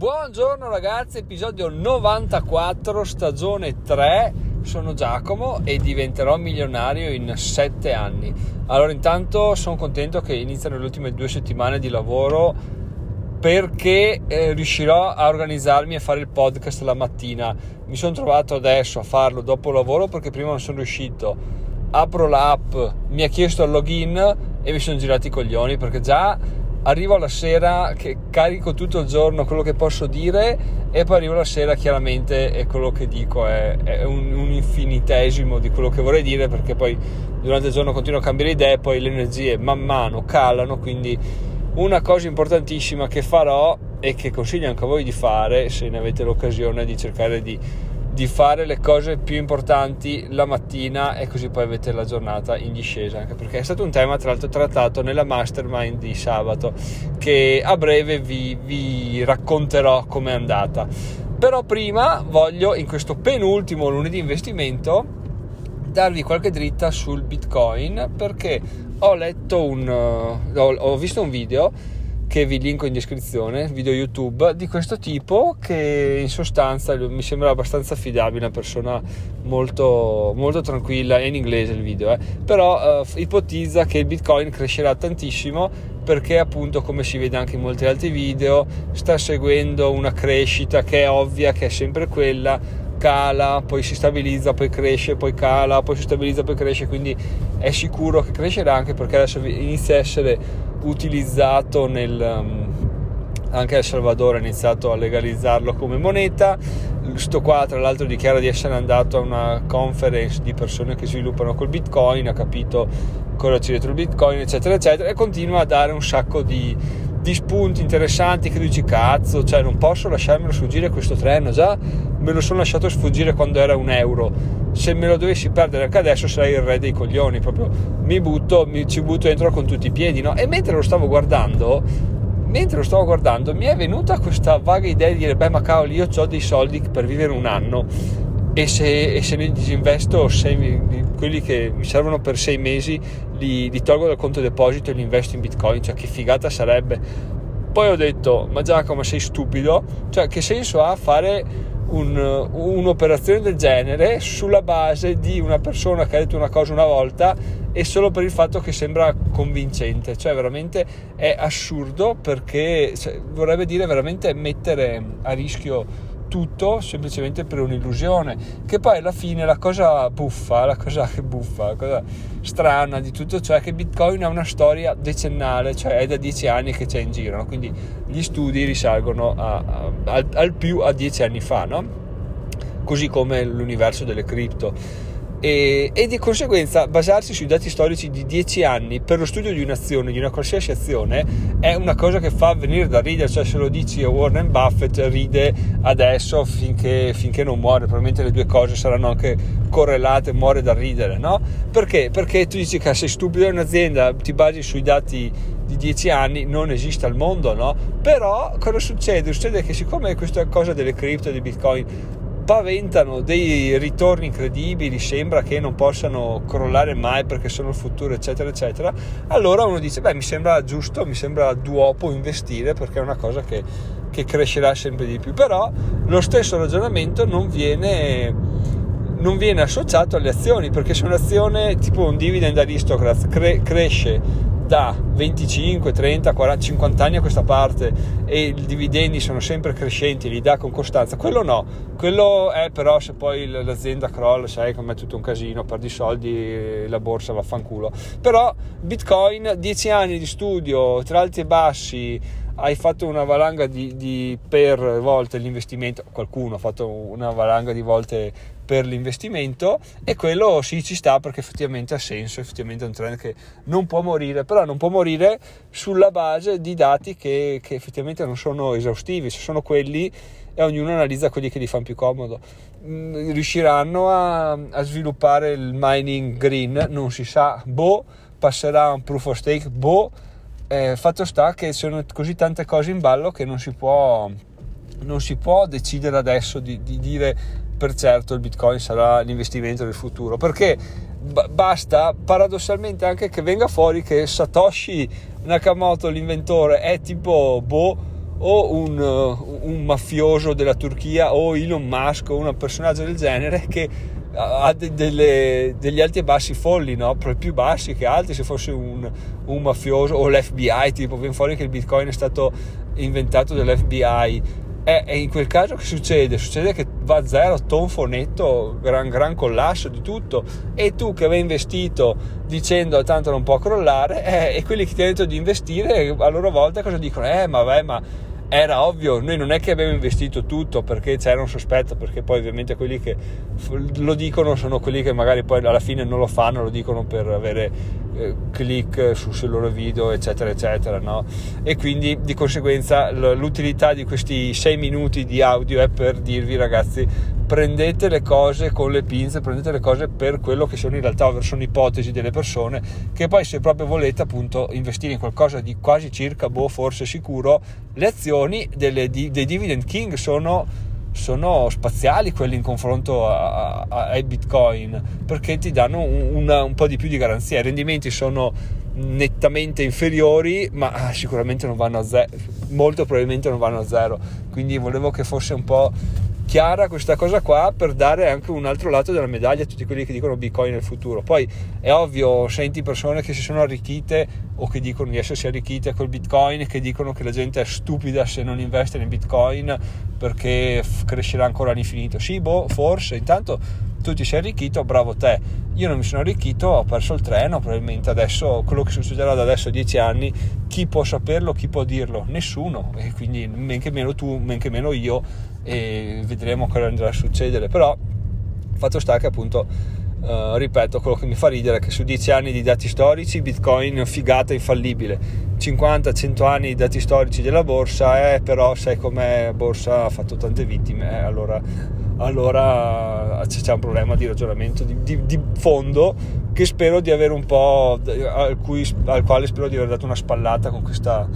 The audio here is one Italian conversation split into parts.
Buongiorno ragazzi, episodio 94, stagione 3. Sono Giacomo e diventerò milionario in 7 anni. Allora, intanto sono contento che iniziano le ultime due settimane di lavoro perché eh, riuscirò a organizzarmi a fare il podcast la mattina. Mi sono trovato adesso a farlo dopo lavoro perché prima non sono riuscito. Apro l'app, mi ha chiesto il login e mi sono girati i coglioni perché già arrivo alla sera che carico tutto il giorno quello che posso dire e poi arrivo la sera chiaramente e quello che dico è, è un, un, infinitesimo di quello che vorrei dire perché poi durante il giorno continuo a cambiare idee poi le energie man mano calano quindi una cosa importantissima che farò e che consiglio anche a voi di fare se ne avete l'occasione di cercare di di fare le cose più importanti la mattina e così poi avete la giornata in discesa anche perché è stato un tema tra l'altro trattato nella mastermind di sabato che a breve vi, vi racconterò com'è andata. Però prima voglio in questo penultimo lunedì investimento darvi qualche dritta sul bitcoin perché ho letto un ho, ho visto un video che vi linko in descrizione, video YouTube di questo tipo che in sostanza mi sembra abbastanza affidabile, una persona molto, molto tranquilla, è in inglese il video, eh. però eh, ipotizza che il Bitcoin crescerà tantissimo perché appunto come si vede anche in molti altri video sta seguendo una crescita che è ovvia, che è sempre quella, cala, poi si stabilizza, poi cresce, poi cala, poi si stabilizza, poi cresce, quindi è sicuro che crescerà anche perché adesso inizia a essere utilizzato nel, um, anche El Salvador ha iniziato a legalizzarlo come moneta. Sto qua, tra l'altro, dichiara di essere andato a una conference di persone che sviluppano col Bitcoin, ha capito cosa c'è dietro il Bitcoin, eccetera, eccetera, e continua a dare un sacco di, di spunti interessanti che dici cazzo, cioè non posso lasciarmelo sfuggire questo treno, già me lo sono lasciato sfuggire quando era un euro se me lo dovessi perdere anche adesso sarei il re dei coglioni, proprio mi butto, mi ci butto dentro con tutti i piedi, no? E mentre lo stavo guardando, mentre lo stavo guardando, mi è venuta questa vaga idea di dire, beh ma cavoli, io ho dei soldi per vivere un anno e se, e se ne disinvesto sei, quelli che mi servono per sei mesi, li, li tolgo dal conto deposito e li investo in bitcoin, cioè che figata sarebbe. Poi ho detto, ma Giacomo sei stupido? Cioè che senso ha fare un, un'operazione del genere sulla base di una persona che ha detto una cosa una volta e solo per il fatto che sembra convincente, cioè veramente è assurdo perché cioè, vorrebbe dire veramente mettere a rischio tutto semplicemente per un'illusione che poi alla fine la cosa buffa la cosa che buffa la cosa strana di tutto ciò è che Bitcoin ha una storia decennale cioè è da dieci anni che c'è in giro no? quindi gli studi risalgono a, a, al, al più a dieci anni fa no? così come l'universo delle cripto e, e, di conseguenza basarsi sui dati storici di 10 anni per lo studio di un'azione, di una qualsiasi azione, è una cosa che fa venire da ridere, cioè se lo dici a Warren Buffett ride adesso finché, finché non muore, probabilmente le due cose saranno anche correlate, muore da ridere, no? Perché? Perché tu dici che sei stupido, è un'azienda, ti basi sui dati di 10 anni, non esiste al mondo, no? Però cosa succede? Succede che siccome questa cosa delle cripto, dei bitcoin paventano dei ritorni incredibili, sembra che non possano crollare mai perché sono il futuro, eccetera, eccetera, allora uno dice, beh, mi sembra giusto, mi sembra duopo investire perché è una cosa che, che crescerà sempre di più. Però lo stesso ragionamento non viene, non viene associato alle azioni, perché se un'azione tipo un dividend aristocrat cre- cresce da 25, 30, 40, 50 anni a questa parte e i dividendi sono sempre crescenti, li dà con costanza, quello no, quello è però se poi l'azienda crolla, sai come è tutto un casino, perdi soldi, la borsa va a fanculo. Però Bitcoin, 10 anni di studio tra alti e bassi, hai fatto una valanga di, di, per volte l'investimento, qualcuno ha fatto una valanga di volte per l'investimento e quello sì ci sta perché effettivamente ha senso, effettivamente è un trend che non può morire, però non può morire sulla base di dati che, che effettivamente non sono esaustivi, sono quelli e ognuno analizza quelli che gli fanno più comodo. Mm, riusciranno a, a sviluppare il mining green? Non si sa, boh, passerà un proof of stake, boh, eh, fatto sta che sono così tante cose in ballo che non si può, non si può decidere adesso di, di dire per certo il bitcoin sarà l'investimento del futuro perché b- basta paradossalmente anche che venga fuori che Satoshi Nakamoto l'inventore è tipo boh o un, un mafioso della Turchia o Elon Musk o un personaggio del genere che ha de- delle, degli alti e bassi folli, no? più bassi che alti se fosse un, un mafioso o l'FBI, tipo viene fuori che il bitcoin è stato inventato dall'FBI e, e, in quel caso che succede? Succede che va zero, tonfo netto, gran, gran collasso di tutto e tu che avevi investito dicendo tanto non può crollare eh, e quelli che ti hanno detto di investire a loro volta cosa dicono? Eh ma vabbè ma era ovvio, noi non è che abbiamo investito tutto perché c'era un sospetto, perché poi ovviamente quelli che lo dicono sono quelli che magari poi alla fine non lo fanno, lo dicono per avere eh, click su, sui loro video, eccetera, eccetera, no? E quindi di conseguenza l'utilità di questi 6 minuti di audio è per dirvi ragazzi prendete le cose con le pinze, prendete le cose per quello che sono in realtà, sono ipotesi delle persone, che poi se proprio volete appunto investire in qualcosa di quasi circa, boh, forse sicuro, le azioni delle, dei dividend king sono, sono spaziali quelli in confronto a, a, ai bitcoin, perché ti danno un, una, un po' di più di garanzia, i rendimenti sono nettamente inferiori, ma sicuramente non vanno a zero, molto probabilmente non vanno a zero, quindi volevo che fosse un po' chiara questa cosa qua per dare anche un altro lato della medaglia a tutti quelli che dicono bitcoin nel futuro. Poi è ovvio senti persone che si sono arricchite o che dicono di essersi arricchite col bitcoin che dicono che la gente è stupida se non investe in bitcoin perché crescerà ancora all'infinito. Sì boh forse. Intanto tu ti sei arricchito bravo te. Io non mi sono arricchito ho perso il treno probabilmente adesso quello che succederà da adesso a dieci anni chi può saperlo chi può dirlo? Nessuno. E quindi men che meno tu men che meno io e vedremo cosa andrà a succedere però fatto sta che appunto uh, ripeto quello che mi fa ridere è che su 10 anni di dati storici bitcoin figata infallibile. 50-100 anni di dati storici della borsa eh, però sai com'è borsa ha fatto tante vittime eh, allora, allora c'è un problema di ragionamento di, di, di, fondo che spero di avere un po' al, cui, al quale spero di aver dato una spallata con questa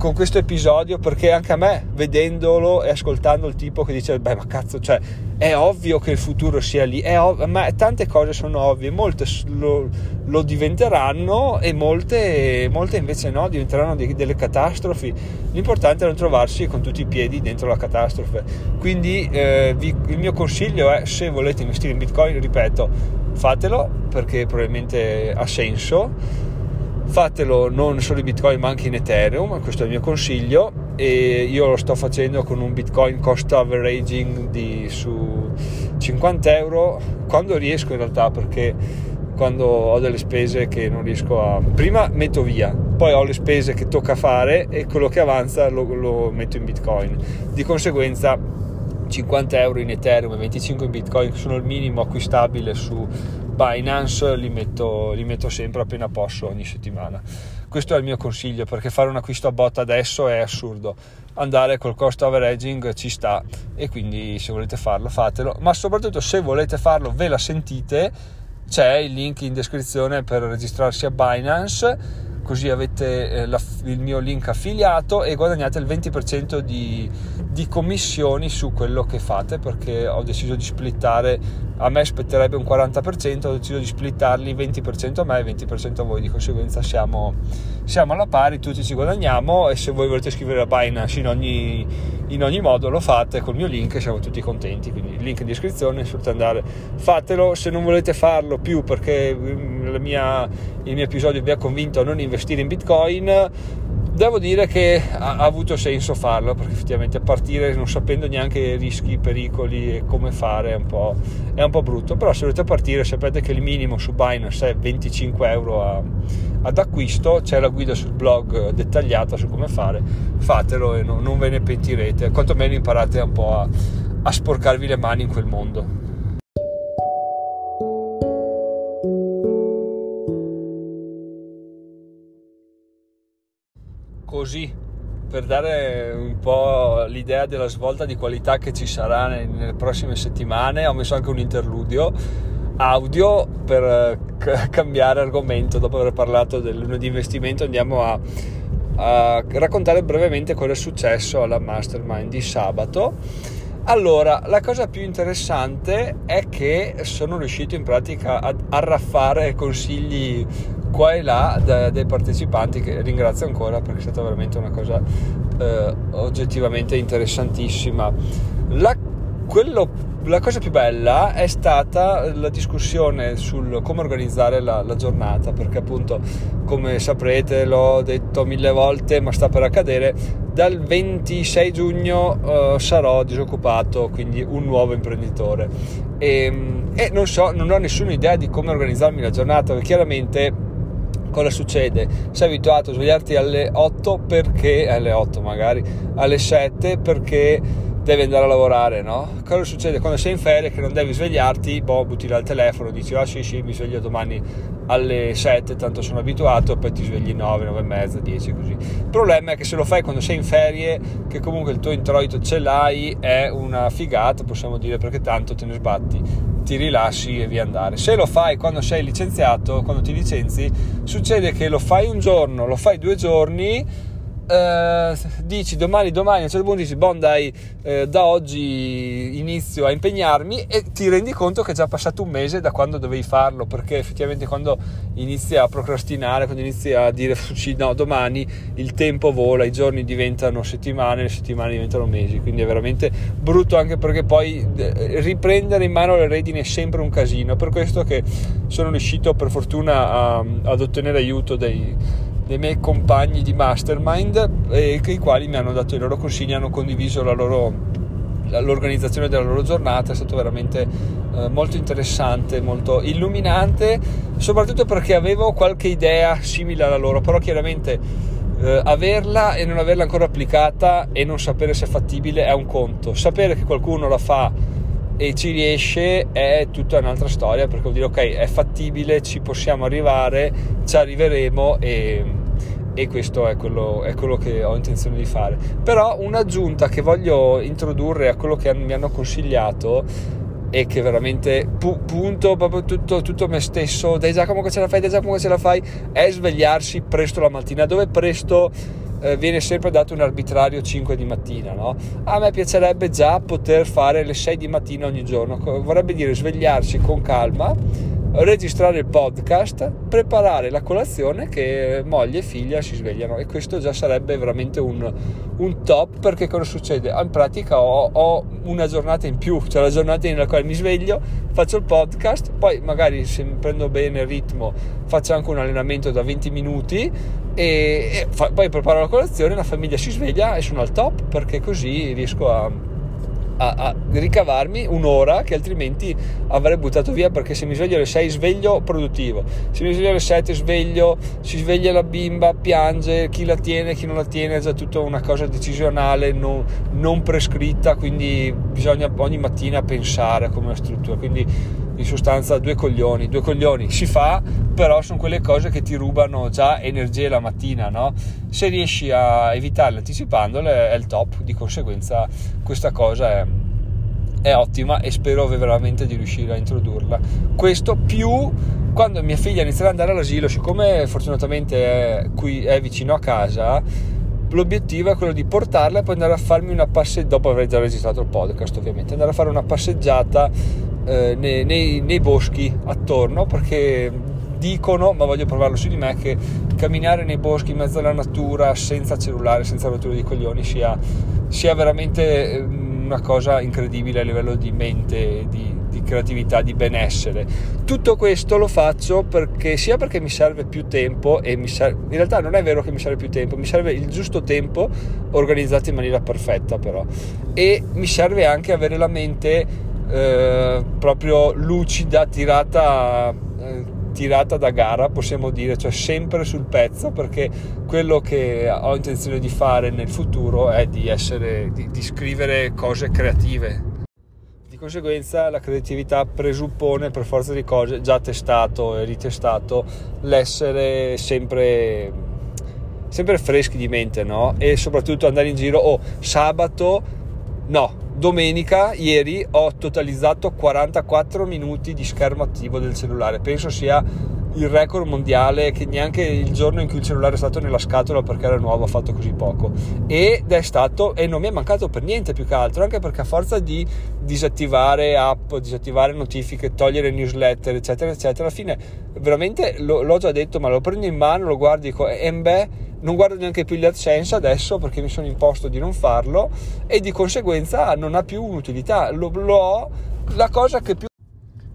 con questo episodio perché anche a me, vedendolo e ascoltando il tipo che dice, beh ma cazzo, cioè è ovvio che il futuro sia lì, ov- ma tante cose sono ovvie, molte lo, lo diventeranno e molte, molte, invece no, diventeranno di, delle catastrofi. L'importante è non trovarsi con tutti i piedi dentro la catastrofe. Quindi eh, vi, il mio consiglio è, se volete investire in Bitcoin, ripeto, fatelo perché probabilmente ha senso fatelo non solo in bitcoin ma anche in ethereum questo è il mio consiglio. E io lo sto facendo con un bitcoin cost averaging di su 50 euro quando riesco in realtà perché quando ho delle spese che non riesco a prima metto via poi ho le spese che tocca fare e quello che avanza lo, lo metto in bitcoin. Di conseguenza 50 euro in ethereum e 25 in bitcoin sono il minimo acquistabile su Binance li metto, li metto sempre appena posso ogni settimana. Questo è il mio consiglio perché fare un acquisto a botta adesso è assurdo. Andare col cost averaging ci sta e quindi se volete farlo fatelo, ma soprattutto se volete farlo ve la sentite, c'è il link in descrizione per registrarsi a Binance così avete eh, la, il mio link affiliato e guadagnate il 20% di, di, commissioni su quello che fate perché ho deciso di splittare a me spetterebbe un 40% ho deciso di splittarli 20% a me e 20% a voi. Di conseguenza siamo, siamo alla pari tutti ci guadagniamo e se voi volete scrivere a Binance in ogni, in ogni modo lo fate col mio link siamo tutti contenti. Quindi link in descrizione solo andare fatelo. Se non volete farlo più perché mm, mia, il mio episodio vi ha convinto a non investire investire in bitcoin devo dire che ha, avuto senso farlo perché effettivamente partire non sapendo neanche rischi, pericoli e come fare è un po', è un po brutto. Però se volete partire sapete che il minimo su Binance è 25 euro a, ad acquisto. C'è la guida sul blog dettagliata su come fare fatelo e no, non ve ne pentirete. Quantomeno imparate un po' a, a sporcarvi le mani in quel mondo così per dare un po' l'idea della svolta di qualità che ci sarà nelle prossime settimane ho messo anche un interludio audio per eh, cambiare argomento dopo aver parlato del lunedì investimento. Andiamo a, a raccontare brevemente cosa è successo alla mastermind di sabato. Allora, la cosa più interessante è che sono riuscito in pratica ad arraffare consigli qua e là da, dai partecipanti che ringrazio ancora perché è stata veramente una cosa eh, oggettivamente interessantissima. La, quello, la, cosa più bella è stata la discussione sul come organizzare la, la giornata perché appunto come saprete l'ho detto mille volte ma sta per accadere dal 26 giugno uh, sarò disoccupato, quindi un nuovo imprenditore. E, ehm, e, non so, non ho nessuna idea di come organizzarmi la giornata, perché chiaramente cosa succede? Sei abituato a svegliarti alle 8 perché, alle 8 magari, alle 7 perché devi andare a lavorare, no? Cosa succede quando sei in ferie che non devi svegliarti? Boh, butti là il telefono, dici, ah sì sì, mi sveglio domani alle 7, tanto sono abituato, poi ti svegli 9, 9 e mezza, 10 così. Il problema è che se lo fai quando sei in ferie, che comunque il tuo introito ce l'hai, è una figata, possiamo dire, perché tanto te ne sbatti, ti rilassi e via andare. Se lo fai quando sei licenziato, quando ti licenzi, succede che lo fai un giorno, lo fai due giorni eh, dici domani, domani, a un certo punto dici, bon dai, eh, da oggi inizio a impegnarmi e ti rendi conto che è già passato un mese da quando dovevi farlo, perché effettivamente quando inizi a procrastinare, quando inizi a dire no, domani il tempo vola, i giorni diventano settimane, le settimane diventano mesi, quindi è veramente brutto anche perché poi eh, riprendere in mano le redini è sempre un casino, per questo che sono riuscito per fortuna a, ad ottenere aiuto dei dei miei compagni di mastermind e i quali mi hanno dato i loro consigli, hanno condiviso la loro, l'organizzazione della loro giornata, è stato veramente eh, molto interessante, molto illuminante, soprattutto perché avevo qualche idea simile alla loro, però chiaramente eh, averla e non averla ancora applicata e non sapere se è fattibile è un conto, sapere che qualcuno la fa e ci riesce è tutta un'altra storia perché vuol dire ok è fattibile ci possiamo arrivare ci arriveremo e e questo è quello, è quello, che ho intenzione di fare. Però un'aggiunta che voglio introdurre a quello che mi hanno consigliato e che veramente pu- punto proprio tutto, tutto me stesso, dai Giacomo che ce la fai, dai Giacomo che ce la fai, è svegliarsi presto la mattina, dove presto eh, viene sempre dato un arbitrario 5 di mattina, no? A me piacerebbe già poter fare le 6 di mattina ogni giorno, vorrebbe dire svegliarsi con calma registrare il podcast, preparare la colazione che moglie e figlia si svegliano e questo già sarebbe veramente un, un top perché cosa succede? In pratica ho, ho, una giornata in più, cioè la giornata nella quale mi sveglio, faccio il podcast, poi magari se prendo bene il ritmo faccio anche un allenamento da 20 minuti e, e fa, poi preparo la colazione, la famiglia si sveglia e sono al top perché così riesco a, a, ricavarmi un'ora che altrimenti avrei buttato via perché se mi sveglio alle 6 sveglio produttivo, se mi sveglio alle 7 sveglio, si sveglia la bimba, piange, chi la tiene, chi non la tiene, è già tutta una cosa decisionale, non, non prescritta, quindi bisogna ogni mattina pensare come una struttura, quindi in sostanza due coglioni, due coglioni. Si fa, però sono quelle cose che ti rubano già energie la mattina, no? Se riesci a evitarle anticipandole è il top, di conseguenza questa cosa è, è ottima e spero veramente di riuscire a introdurla. Questo più quando mia figlia inizierà ad andare all'asilo, siccome fortunatamente è, qui è vicino a casa, l'obiettivo è quello di portarla e poi andare a farmi una passeggiata, dopo aver già registrato il podcast ovviamente, andare a fare una passeggiata eh, nei, nei, nei boschi attorno perché dicono, ma voglio provarlo su di me, che camminare nei boschi in mezzo alla natura senza cellulare, senza rotture di coglioni sia, sia veramente ehm, una cosa incredibile a livello di mente, di, di, creatività, di benessere. Tutto questo lo faccio perché sia perché mi serve più tempo e mi serve, in realtà non è vero che mi serve più tempo, mi serve il giusto tempo organizzato in maniera perfetta però e mi serve anche avere la mente eh, proprio lucida, tirata, eh, tirata da gara, possiamo dire, cioè sempre sul pezzo, perché quello che ho intenzione di fare nel futuro è di, essere, di, di scrivere cose creative. Di conseguenza la creatività presuppone per forza di cose, già testato e ritestato, l'essere sempre, sempre freschi di mente, no? E soprattutto andare in giro, oh, sabato, no, domenica, ieri, ho totalizzato 44 minuti di schermo attivo del cellulare. Penso sia il record mondiale che neanche il giorno in cui il cellulare è stato nella scatola perché era nuovo ha fatto così poco. Ed è stato e non mi è mancato per niente più che altro anche perché a forza di disattivare app disattivare notifiche togliere newsletter eccetera eccetera alla fine veramente lo, l'ho già detto ma lo prendo in mano lo guardo e dico e beh non guardo neanche più gli AdSense adesso perché mi sono imposto di non farlo e di conseguenza non ha più un'utilità. Lo, lo ho la cosa che più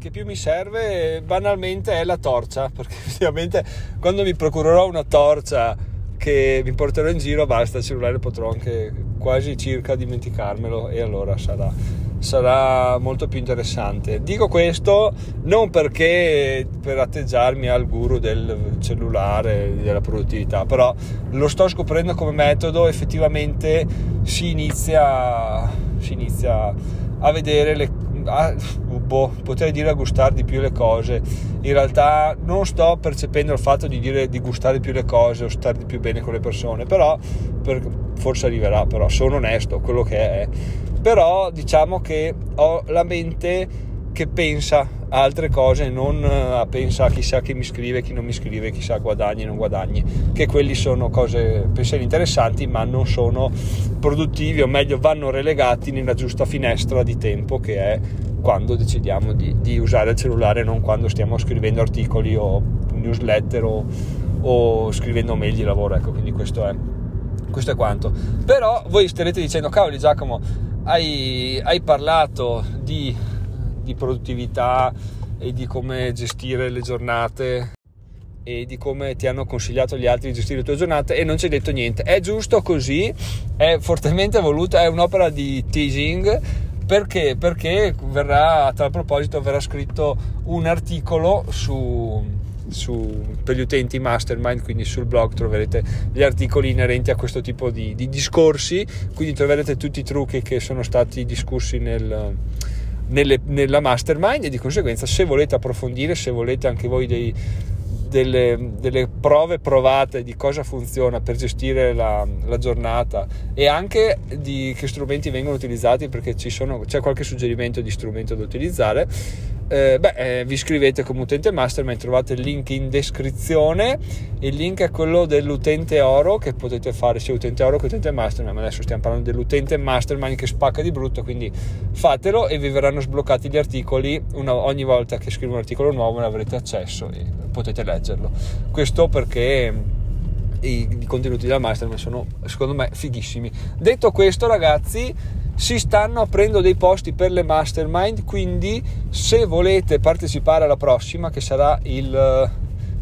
che più mi serve banalmente è la torcia, perché effettivamente quando mi procurerò una torcia che mi porterò in giro, basta, il cellulare potrò anche quasi circa dimenticarmelo e allora sarà, sarà molto più interessante. Dico questo non perché per atteggiarmi al guru del cellulare, della produttività, però lo sto scoprendo come metodo, effettivamente si inizia, si inizia a vedere le a, boh, potrei dire a gustare di più le cose. In realtà non sto percependo il fatto di dire di gustare di più le cose o stare di più bene con le persone, però per, forse arriverà, però sono onesto, quello che è. Però diciamo che ho la mente che pensa a altre cose, non a pensa a chissà chi mi scrive, chi non mi scrive, chissà guadagni non guadagni, che quelli sono cose, pensieri interessanti, ma non sono produttivi, o meglio vanno relegati nella giusta finestra di tempo che è quando decidiamo di, di usare il cellulare, non quando stiamo scrivendo articoli o newsletter o, o scrivendo mail di lavoro, ecco, quindi questo è, questo è quanto. Però voi starete dicendo, cavoli Giacomo, hai, hai parlato di di produttività e di come gestire le giornate e di come ti hanno consigliato gli altri di gestire le tue giornate e non ci hai detto niente. È giusto così, è fortemente voluta, è un'opera di teasing perché? Perché verrà, a tal proposito, verrà scritto un articolo su, su, per gli utenti mastermind, quindi sul blog troverete gli articoli inerenti a questo tipo di, di discorsi, quindi troverete tutti i trucchi che sono stati discussi nel nelle, nella mastermind e di conseguenza se volete approfondire, se volete anche voi dei, delle, delle, prove provate di cosa funziona per gestire la, la giornata e anche di che strumenti vengono utilizzati perché sono, c'è qualche suggerimento di strumento da utilizzare eh, beh, eh, vi iscrivete come utente mastermind, trovate il link in descrizione. Il link è quello dell'utente oro che potete fare sia utente oro che utente mastermind. Ma adesso stiamo parlando dell'utente mastermind che spacca di brutto, quindi fatelo e vi verranno sbloccati gli articoli. Una, ogni volta che scrivo un articolo nuovo ne avrete accesso e potete leggerlo. Questo perché i, i contenuti della mastermind sono secondo me fighissimi. Detto questo, ragazzi si stanno aprendo dei posti per le mastermind, quindi se volete partecipare alla prossima, che sarà il, eh,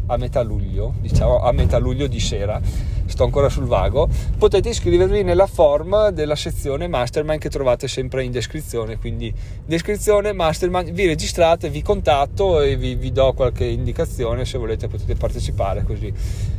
a metà luglio, diciamo a metà luglio di sera, sto ancora sul vago, potete iscrivervi nella form della sezione mastermind che trovate sempre in descrizione, quindi descrizione mastermind, vi registrate, vi contatto e vi, vi do qualche indicazione, se volete potete partecipare così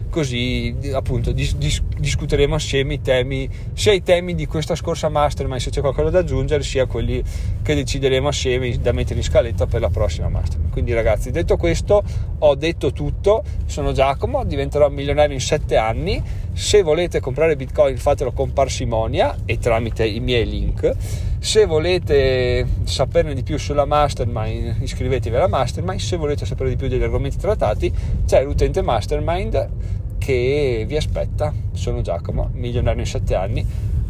così appunto dis- dis- discuteremo assieme i temi, sia i temi di questa scorsa mastermind se c'è qualcosa da aggiungere, sia quelli che decideremo assieme da mettere in scaletta per la prossima mastermind. Quindi ragazzi, detto questo, ho detto tutto, sono Giacomo, diventerò milionario in 7 anni, se volete comprare bitcoin fatelo con parsimonia e tramite i miei link. Se volete saperne di più sulla mastermind, iscrivetevi alla mastermind. Se volete sapere di più degli argomenti trattati, c'è l'utente mastermind che vi aspetta. Sono Giacomo, milionario in 7 anni.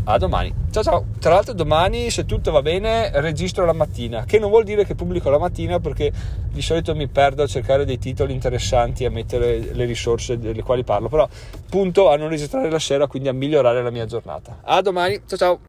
A domani. Ciao ciao. Tra l'altro domani, se tutto va bene, registro la mattina, che non vuol dire che pubblico la mattina perché di solito mi perdo a cercare dei titoli interessanti a mettere le risorse delle quali parlo, però punto a non registrare la sera, quindi a migliorare la mia giornata. A domani. Ciao ciao.